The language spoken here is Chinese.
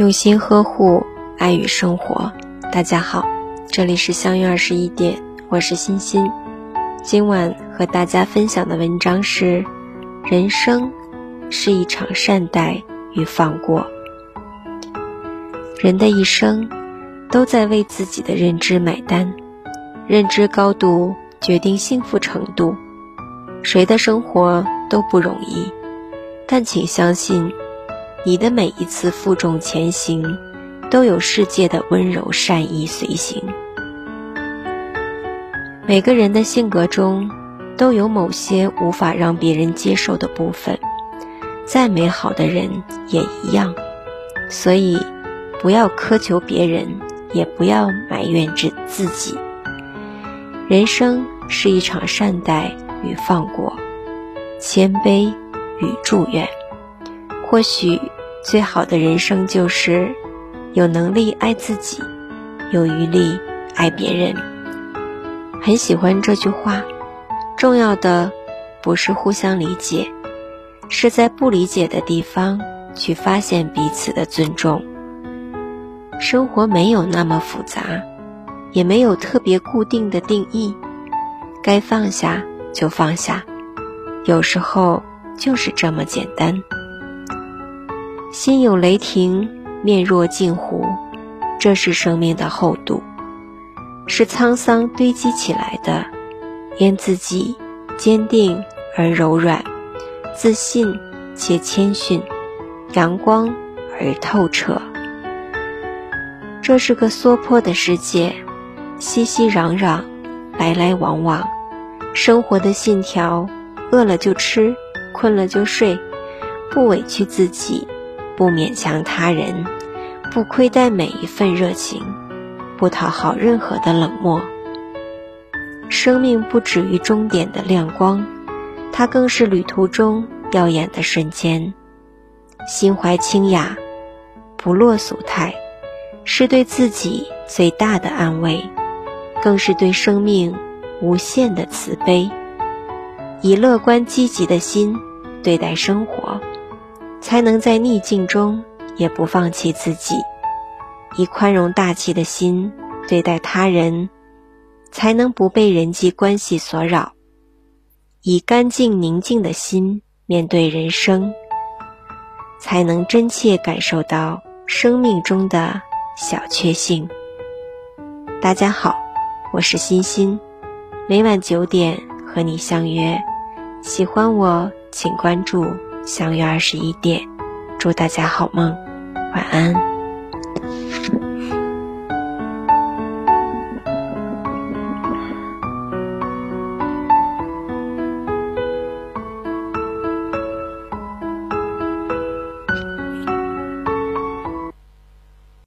用心呵护爱与生活。大家好，这里是相约二十一点，我是欣欣。今晚和大家分享的文章是：人生是一场善待与放过。人的一生都在为自己的认知买单，认知高度决定幸福程度。谁的生活都不容易，但请相信。你的每一次负重前行，都有世界的温柔善意随行。每个人的性格中，都有某些无法让别人接受的部分，再美好的人也一样。所以，不要苛求别人，也不要埋怨自自己。人生是一场善待与放过，谦卑与祝愿。或许最好的人生就是有能力爱自己，有余力爱别人。很喜欢这句话。重要的不是互相理解，是在不理解的地方去发现彼此的尊重。生活没有那么复杂，也没有特别固定的定义，该放下就放下，有时候就是这么简单。心有雷霆，面若镜湖，这是生命的厚度，是沧桑堆积起来的。愿自己坚定而柔软，自信且谦逊，阳光而透彻。这是个娑婆的世界，熙熙攘攘，来来往往。生活的信条：饿了就吃，困了就睡，不委屈自己。不勉强他人，不亏待每一份热情，不讨好任何的冷漠。生命不止于终点的亮光，它更是旅途中耀眼的瞬间。心怀清雅，不落俗态，是对自己最大的安慰，更是对生命无限的慈悲。以乐观积极的心对待生活。才能在逆境中也不放弃自己，以宽容大气的心对待他人，才能不被人际关系所扰；以干净宁静的心面对人生，才能真切感受到生命中的小确幸。大家好，我是欣欣，每晚九点和你相约。喜欢我，请关注。相约二十一点，祝大家好梦，晚安。